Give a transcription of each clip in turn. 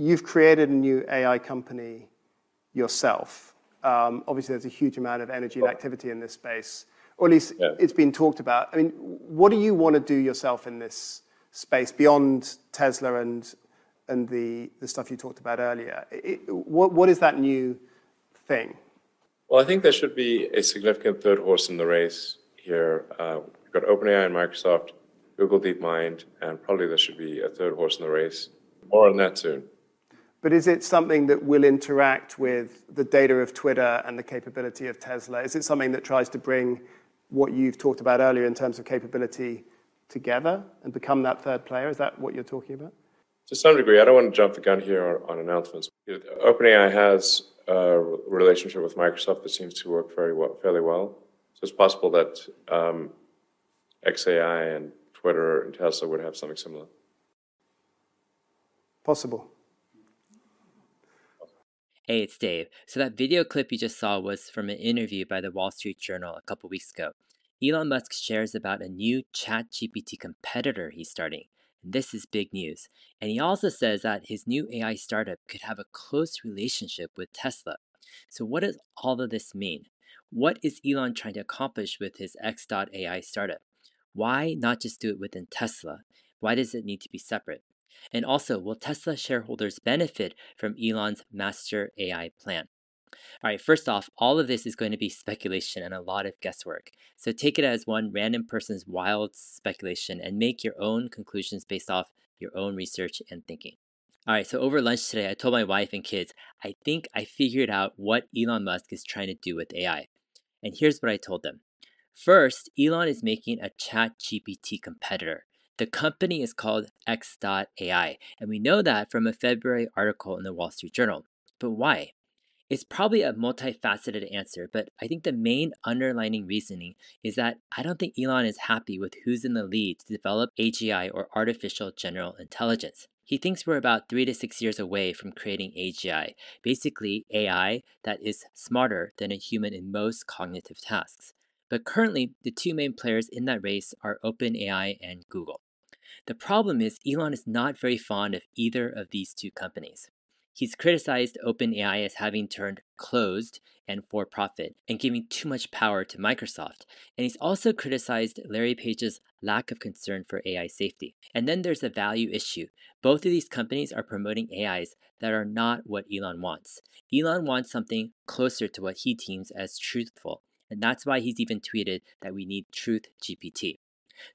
you've created a new AI company yourself. Um, obviously, there's a huge amount of energy and activity in this space, or at least it's been talked about. I mean, what do you want to do yourself in this space beyond Tesla and and the the stuff you talked about earlier? What What is that new thing? Well, I think there should be a significant third horse in the race here. Uh, we've got OpenAI and Microsoft, Google DeepMind, and probably there should be a third horse in the race. More on that soon. But is it something that will interact with the data of Twitter and the capability of Tesla? Is it something that tries to bring what you've talked about earlier in terms of capability together and become that third player? Is that what you're talking about? To some degree. I don't want to jump the gun here on announcements. OpenAI has a relationship with Microsoft that seems to work very fairly well. So It is possible that um, xAI and Twitter and Tesla would have something similar. Possible. Hey, it's Dave. So, that video clip you just saw was from an interview by The Wall Street Journal a couple weeks ago. Elon Musk shares about a new ChatGPT competitor he's starting. This is big news. And he also says that his new AI startup could have a close relationship with Tesla. So, what does all of this mean? What is Elon trying to accomplish with his x.AI startup? Why not just do it within Tesla? Why does it need to be separate? And also, will Tesla shareholders benefit from Elon's master AI plan? All right, first off, all of this is going to be speculation and a lot of guesswork. So take it as one random person's wild speculation and make your own conclusions based off your own research and thinking. All right, so over lunch today, I told my wife and kids, I think I figured out what Elon Musk is trying to do with AI. And here's what I told them. First, Elon is making a ChatGPT competitor. The company is called x.AI. And we know that from a February article in The Wall Street Journal. But why? It's probably a multifaceted answer, but I think the main underlining reasoning is that I don't think Elon is happy with who's in the lead to develop AGI or artificial general intelligence. He thinks we're about three to six years away from creating AGI, basically AI that is smarter than a human in most cognitive tasks. But currently, the two main players in that race are OpenAI and Google. The problem is Elon is not very fond of either of these two companies. He's criticized OpenAI as having turned closed and for-profit and giving too much power to Microsoft. And he's also criticized Larry Page's lack of concern for AI safety. And then There is a value issue. Both of these companies are promoting AIs that are not what Elon wants. Elon wants something closer to what he deems as truthful. And That is why he's even tweeted that we need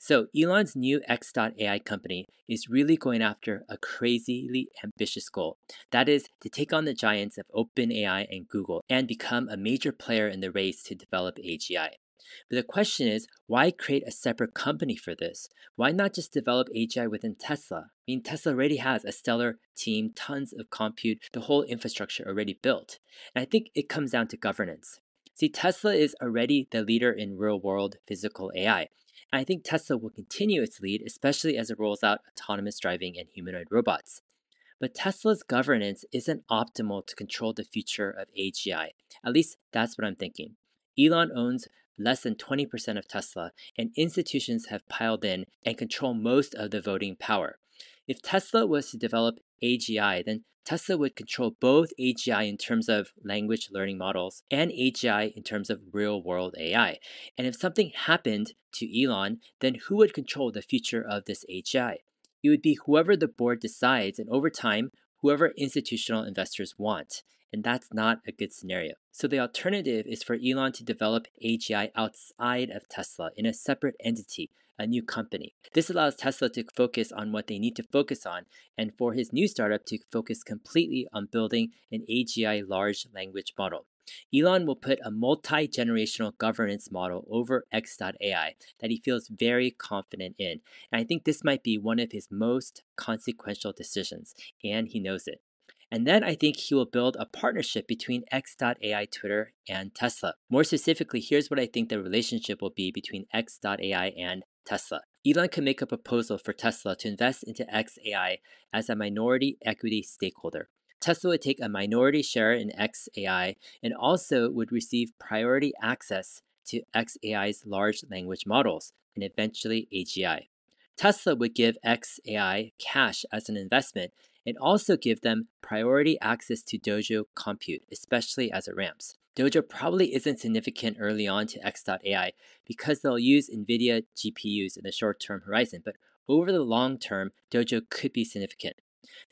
TruthGPT. Elon's new x.AI company is really going after a crazily ambitious goal. That is to take on the giants of OpenAI and Google and become a major player in the race to develop AGI. But the question is, why create a separate company for this? Why not just develop AGI within Tesla? I mean, Tesla already has a stellar team, tons of compute, the whole infrastructure already built. And I think it comes down to governance. See, Tesla is already the leader in real-world physical AI. I think Tesla will continue its lead, especially as it rolls out autonomous driving and humanoid robots. But Tesla's governance isn't optimal to control the future of AGI. At least that's what I'm thinking. Elon owns less than 20% of Tesla, and institutions have piled in and control most of the voting power. If Tesla was to develop AGI, then Tesla would control both AGI in terms of language learning models and AGI in terms of real-world AI. And if something happened to Elon, then who would control the future of this AGI? It would be whoever the board decides, and over time, whoever institutional investors want. And that's not a good scenario. So the alternative is for Elon to develop AGI outside of Tesla in a separate entity, a new company. This allows Tesla to focus on what they need to focus on and for his new startup to focus completely on building an AGI large language model. Elon will put a multi-generational governance model over x.AI that he feels very confident in. And I think this might be one of his most consequential decisions, and he knows it. I think he will build a partnership between x.AI, Twitter, and Tesla. More specifically, here's what I think the relationship will be between x.AI and Tesla. Elon can make a proposal for Tesla to invest into xAI as a minority equity stakeholder. Tesla would take a minority share in xAI and also would receive priority access to xAI's large language models and eventually AGI. Tesla would give xAI cash as an investment, and also give them priority access to Dojo compute, especially as it ramps. Dojo probably isn't significant early on to X.AI because they'll use NVIDIA GPUs in the short term horizon, but over the long term, Dojo could be significant.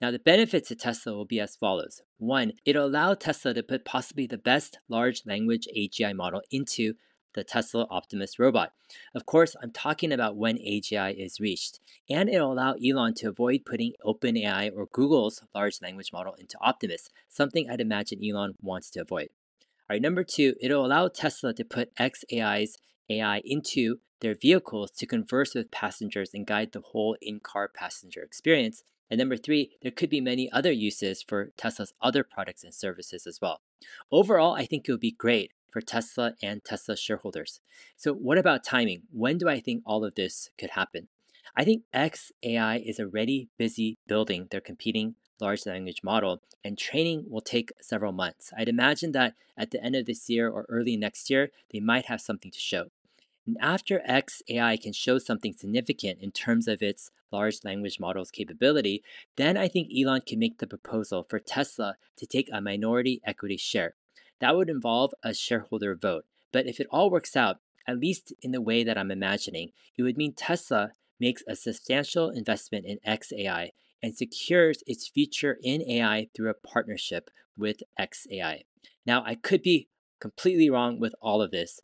Now, the benefits to Tesla will be as follows. One, it'll allow Tesla to put possibly the best large language AGI model into the Tesla Optimus robot. Of course, I'm talking about when AGI is reached, and it'll allow Elon to avoid putting OpenAI or Google's large language model into Optimus, something I'd imagine Elon wants to avoid. All right, number two, it'll allow Tesla to put xAI's AI into their vehicles to converse with passengers and guide the whole in car passenger experience. And number three, there could be many other uses for Tesla's other products and services as well. Overall, I think it would be great for Tesla and Tesla shareholders. So, what about timing? When do I think all of this could happen? I think xAI is already busy building their competing large language model, and training will take several months. I'd imagine that at the end of this year or early next year, they might have something to show. And after xAI can show something significant in terms of its large language model's capability, then I think Elon can make the proposal for Tesla to take a minority equity share. That would involve a shareholder vote. But if it all works out, at least in the way that I'm imagining, it would mean Tesla makes a substantial investment in xAI and secures its future in AI through a partnership with xAI. Now, I could be completely wrong with all of this,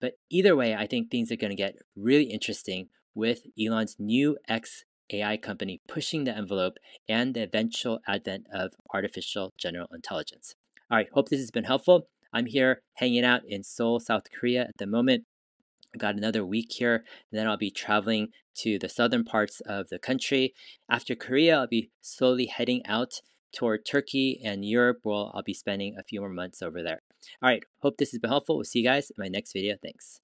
but either way, I think things are going to get really interesting with Elon's new X AI company pushing the envelope and the eventual advent of artificial general intelligence. All right, hope this has been helpful. I'm here hanging out in Seoul, South Korea at the moment. I got another week here, and then I'll be traveling to the southern parts of the country. After Korea, I'll be slowly heading out toward Turkey and Europe, where I'll be spending a few more months over there. All right, hope this has been helpful. We'll see you guys in my next video. Thanks.